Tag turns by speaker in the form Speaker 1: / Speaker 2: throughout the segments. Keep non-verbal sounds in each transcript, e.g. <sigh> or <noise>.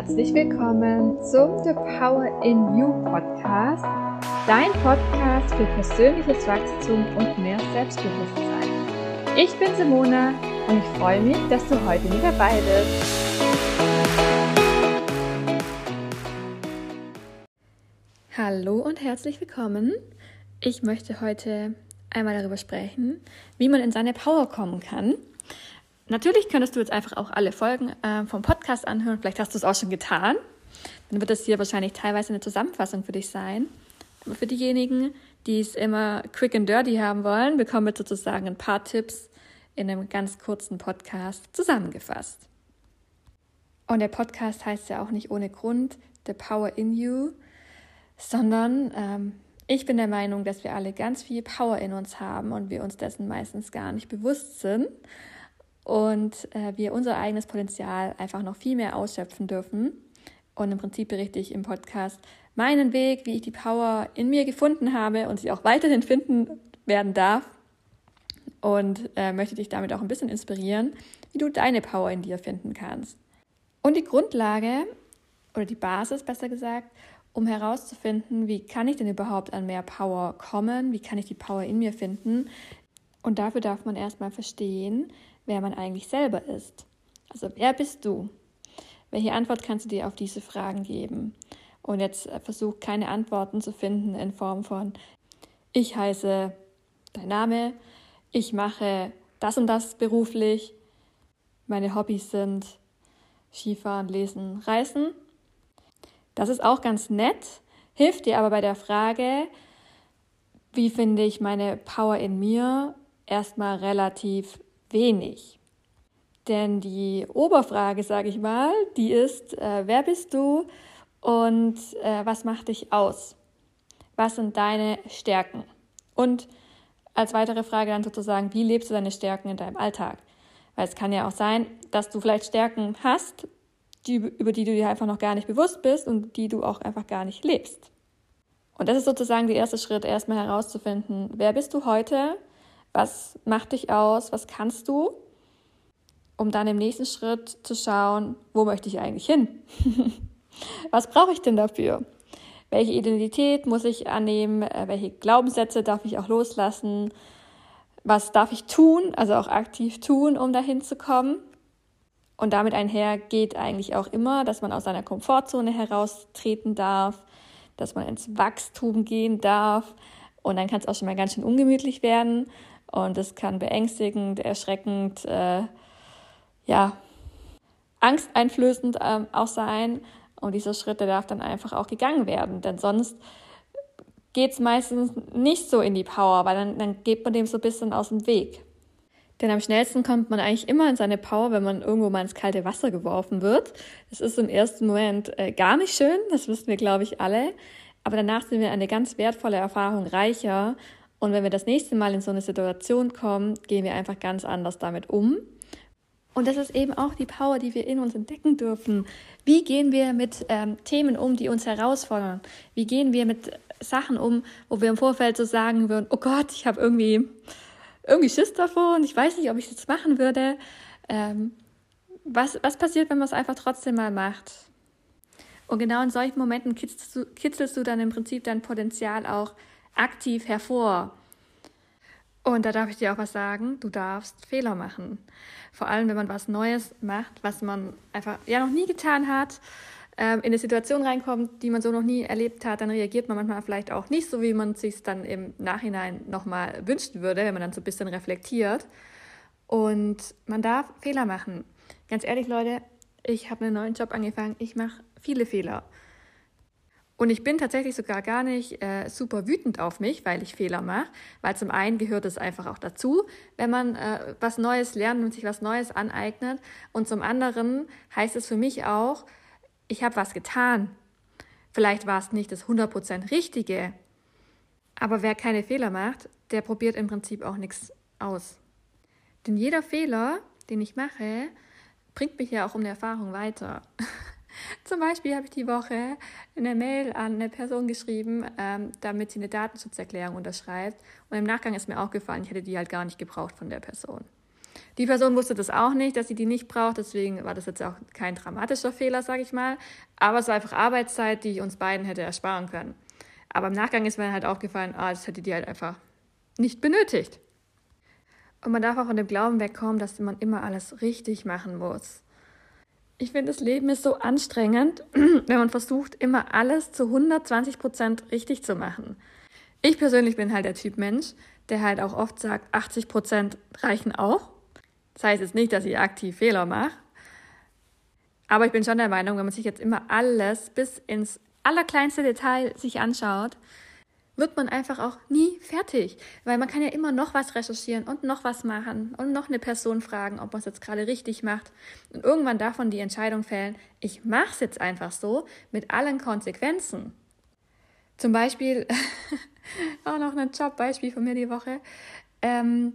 Speaker 1: herzlich willkommen zum The Power in You Podcast, dein Podcast für persönliches Wachstum und mehr Selbstbewusstsein. Ich bin Simona und ich freue mich, dass du heute mit dabei bist. Hallo und herzlich willkommen. Ich möchte heute einmal darüber sprechen, wie man in seine Power kommen kann. Natürlich könntest du jetzt einfach auch alle Folgen äh, vom Podcast anhören. Vielleicht hast du es auch schon getan. Dann wird das hier wahrscheinlich teilweise eine Zusammenfassung für dich sein. Aber für diejenigen, die es immer quick and dirty haben wollen, bekommen wir sozusagen ein paar Tipps in einem ganz kurzen Podcast zusammengefasst. Und der Podcast heißt ja auch nicht ohne Grund The Power in You, sondern ähm, ich bin der Meinung, dass wir alle ganz viel Power in uns haben und wir uns dessen meistens gar nicht bewusst sind und äh, wir unser eigenes Potenzial einfach noch viel mehr ausschöpfen dürfen. Und im Prinzip berichte ich im Podcast meinen Weg, wie ich die Power in mir gefunden habe und sie auch weiterhin finden werden darf. Und äh, möchte dich damit auch ein bisschen inspirieren, wie du deine Power in dir finden kannst. Und die Grundlage oder die Basis, besser gesagt, um herauszufinden, wie kann ich denn überhaupt an mehr Power kommen, wie kann ich die Power in mir finden. Und dafür darf man erstmal verstehen, wer man eigentlich selber ist. Also wer bist du? Welche Antwort kannst du dir auf diese Fragen geben? Und jetzt äh, versuch keine Antworten zu finden in Form von ich heiße dein Name, ich mache das und das beruflich, meine Hobbys sind Skifahren, Lesen, Reisen das ist auch ganz nett, hilft dir aber bei der Frage, wie finde ich meine Power in mir, erstmal relativ wenig. Denn die Oberfrage, sage ich mal, die ist, äh, wer bist du und äh, was macht dich aus? Was sind deine Stärken? Und als weitere Frage dann sozusagen, wie lebst du deine Stärken in deinem Alltag? Weil es kann ja auch sein, dass du vielleicht Stärken hast, die, über die du dir einfach noch gar nicht bewusst bist und die du auch einfach gar nicht lebst. Und das ist sozusagen der erste Schritt, erstmal herauszufinden, wer bist du heute, was macht dich aus, was kannst du, um dann im nächsten Schritt zu schauen, wo möchte ich eigentlich hin? <laughs> was brauche ich denn dafür? Welche Identität muss ich annehmen? Äh, welche Glaubenssätze darf ich auch loslassen? Was darf ich tun, also auch aktiv tun, um dahin zu kommen? Und damit einher geht eigentlich auch immer, dass man aus seiner Komfortzone heraustreten darf, dass man ins Wachstum gehen darf. Und dann kann es auch schon mal ganz schön ungemütlich werden. Und es kann beängstigend, erschreckend, äh, ja, angsteinflößend ähm, auch sein. Und dieser Schritt, der darf dann einfach auch gegangen werden. Denn sonst geht es meistens nicht so in die Power, weil dann, dann geht man dem so ein bisschen aus dem Weg. Denn am schnellsten kommt man eigentlich immer in seine Power, wenn man irgendwo mal ins kalte Wasser geworfen wird. Das ist im ersten Moment äh, gar nicht schön, das wissen wir, glaube ich, alle. Aber danach sind wir eine ganz wertvolle Erfahrung reicher. Und wenn wir das nächste Mal in so eine Situation kommen, gehen wir einfach ganz anders damit um. Und das ist eben auch die Power, die wir in uns entdecken dürfen. Wie gehen wir mit ähm, Themen um, die uns herausfordern? Wie gehen wir mit Sachen um, wo wir im Vorfeld so sagen würden, oh Gott, ich habe irgendwie irgendwie Schiss davor und ich weiß nicht, ob ich jetzt machen würde. Ähm, was, was passiert, wenn man es einfach trotzdem mal macht? Und genau in solchen Momenten kitzelst du, kitzelst du dann im Prinzip dein Potenzial auch aktiv hervor. Und da darf ich dir auch was sagen, du darfst Fehler machen. Vor allem, wenn man was Neues macht, was man einfach ja noch nie getan hat ähm, in eine Situation reinkommt, die man so noch nie erlebt hat, dann reagiert man manchmal vielleicht auch nicht so, wie man sich dann im Nachhinein nochmal wünschen würde, wenn man dann so ein bisschen reflektiert. Und man darf Fehler machen. Ganz ehrlich, Leute, ich habe einen neuen Job angefangen. Ich mache viele Fehler. Und ich bin tatsächlich sogar gar nicht äh, super wütend auf mich, weil ich Fehler mache, weil zum einen gehört es einfach auch dazu, wenn man äh, was Neues lernt und sich was Neues aneignet. Und zum anderen heißt es für mich auch, ich habe was getan. Vielleicht war es nicht das 100% Richtige, aber wer keine Fehler macht, der probiert im Prinzip auch nichts aus. Denn jeder Fehler, den ich mache, bringt mich ja auch um eine Erfahrung weiter. <laughs> Zum Beispiel habe ich die Woche eine Mail an eine Person geschrieben, ähm, damit sie eine Datenschutzerklärung unterschreibt. Und im Nachgang ist mir auch gefallen, ich hätte die halt gar nicht gebraucht von der Person. Die Person wusste das auch nicht, dass sie die nicht braucht, deswegen war das jetzt auch kein dramatischer Fehler, sage ich mal. Aber es war einfach Arbeitszeit, die ich uns beiden hätte ersparen können. Aber im Nachgang ist mir halt aufgefallen, ah, das hätte die halt einfach nicht benötigt. Und man darf auch von dem Glauben wegkommen, dass man immer alles richtig machen muss. Ich finde, das Leben ist so anstrengend, <clears throat> wenn man versucht, immer alles zu 120 Prozent richtig zu machen. Ich persönlich bin halt der Typ Mensch, der halt auch oft sagt, 80 Prozent reichen auch. Das heißt jetzt nicht, dass ich aktiv Fehler mache. Aber ich bin schon der Meinung, wenn man sich jetzt immer alles bis ins allerkleinste Detail sich anschaut, wird man einfach auch nie fertig, weil man kann ja immer noch was recherchieren und noch was machen und noch eine Person fragen, ob man es jetzt gerade richtig macht. Und irgendwann man die Entscheidung fällen, ich mache es jetzt einfach so mit allen Konsequenzen. Zum Beispiel, <laughs> auch noch ein Jobbeispiel von mir die Woche. Ähm,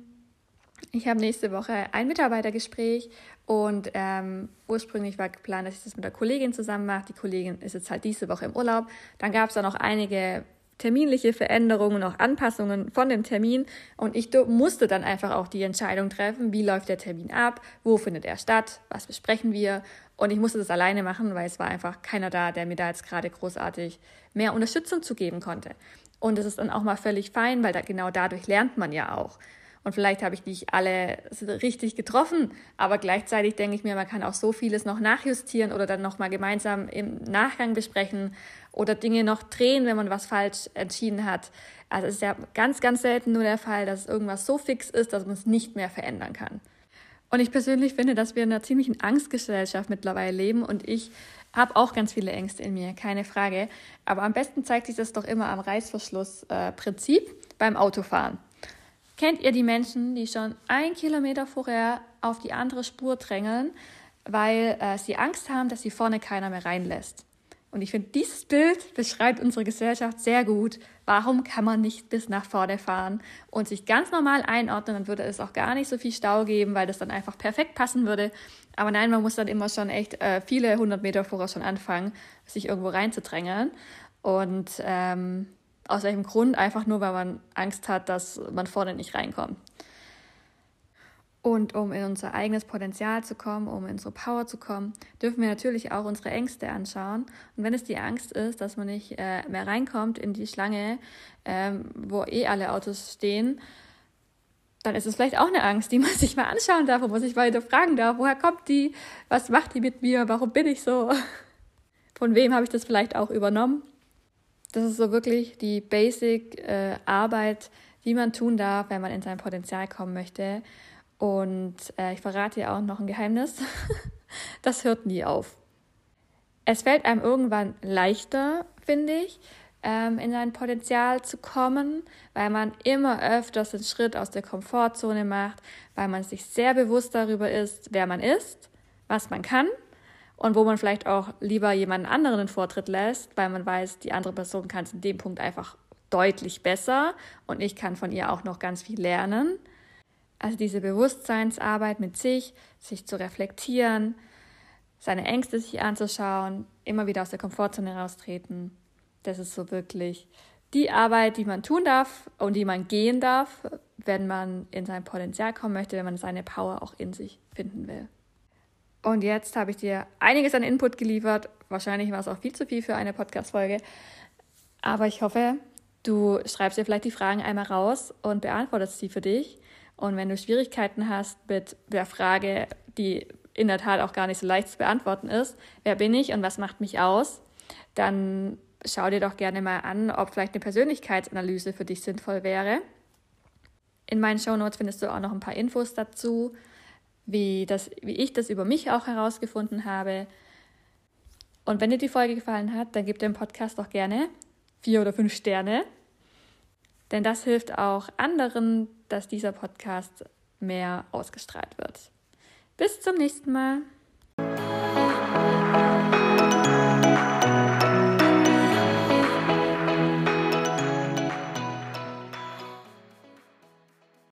Speaker 1: ich habe nächste Woche ein Mitarbeitergespräch und ähm, ursprünglich war geplant, dass ich das mit der Kollegin zusammen mache. Die Kollegin ist jetzt halt diese Woche im Urlaub. Dann gab es da noch einige terminliche Veränderungen, auch Anpassungen von dem Termin. Und ich musste dann einfach auch die Entscheidung treffen, wie läuft der Termin ab, wo findet er statt, was besprechen wir. Und ich musste das alleine machen, weil es war einfach keiner da, der mir da jetzt gerade großartig mehr Unterstützung zu geben konnte. Und das ist dann auch mal völlig fein, weil da, genau dadurch lernt man ja auch. Und vielleicht habe ich nicht alle richtig getroffen, aber gleichzeitig denke ich mir, man kann auch so vieles noch nachjustieren oder dann nochmal gemeinsam im Nachgang besprechen oder Dinge noch drehen, wenn man was falsch entschieden hat. Also es ist ja ganz, ganz selten nur der Fall, dass irgendwas so fix ist, dass man es nicht mehr verändern kann. Und ich persönlich finde, dass wir in einer ziemlichen Angstgesellschaft mittlerweile leben und ich habe auch ganz viele Ängste in mir, keine Frage. Aber am besten zeigt sich das doch immer am Reißverschlussprinzip äh, beim Autofahren. Kennt ihr die Menschen, die schon ein Kilometer vorher auf die andere Spur drängeln, weil äh, sie Angst haben, dass sie vorne keiner mehr reinlässt? Und ich finde, dieses Bild beschreibt unsere Gesellschaft sehr gut. Warum kann man nicht bis nach vorne fahren und sich ganz normal einordnen? Dann würde es auch gar nicht so viel Stau geben, weil das dann einfach perfekt passen würde. Aber nein, man muss dann immer schon echt äh, viele hundert Meter vorher schon anfangen, sich irgendwo reinzudrängeln. Und ähm, aus welchem Grund? Einfach nur, weil man Angst hat, dass man vorne nicht reinkommt. Und um in unser eigenes Potenzial zu kommen, um in unsere Power zu kommen, dürfen wir natürlich auch unsere Ängste anschauen. Und wenn es die Angst ist, dass man nicht äh, mehr reinkommt in die Schlange, ähm, wo eh alle Autos stehen, dann ist es vielleicht auch eine Angst, die <laughs> man sich mal anschauen darf, wo man sich weiter fragen darf, woher kommt die, was macht die mit mir, warum bin ich so, <laughs> von wem habe ich das vielleicht auch übernommen. Das ist so wirklich die Basic-Arbeit, äh, die man tun darf, wenn man in sein Potenzial kommen möchte. Und äh, ich verrate dir auch noch ein Geheimnis. <laughs> das hört nie auf. Es fällt einem irgendwann leichter, finde ich, ähm, in sein Potenzial zu kommen, weil man immer öfters einen Schritt aus der Komfortzone macht, weil man sich sehr bewusst darüber ist, wer man ist, was man kann und wo man vielleicht auch lieber jemanden anderen den Vortritt lässt, weil man weiß, die andere Person kann es in dem Punkt einfach deutlich besser und ich kann von ihr auch noch ganz viel lernen. Also diese Bewusstseinsarbeit mit sich, sich zu reflektieren, seine Ängste sich anzuschauen, immer wieder aus der Komfortzone raustreten, das ist so wirklich die Arbeit, die man tun darf und die man gehen darf, wenn man in sein Potenzial kommen möchte, wenn man seine Power auch in sich finden will. Und jetzt habe ich dir einiges an Input geliefert. Wahrscheinlich war es auch viel zu viel für eine Podcast-Folge. Aber ich hoffe, du schreibst dir vielleicht die Fragen einmal raus und beantwortest sie für dich. Und wenn du Schwierigkeiten hast mit der Frage, die in der Tat auch gar nicht so leicht zu beantworten ist, wer bin ich und was macht mich aus, dann schau dir doch gerne mal an, ob vielleicht eine Persönlichkeitsanalyse für dich sinnvoll wäre. In meinen Shownotes findest du auch noch ein paar Infos dazu wie, das, wie ich das über mich auch herausgefunden habe. Und wenn dir die Folge gefallen hat, dann gib dem Podcast doch gerne vier oder fünf Sterne. Denn das hilft auch anderen, dass dieser Podcast mehr ausgestrahlt wird. Bis zum nächsten Mal.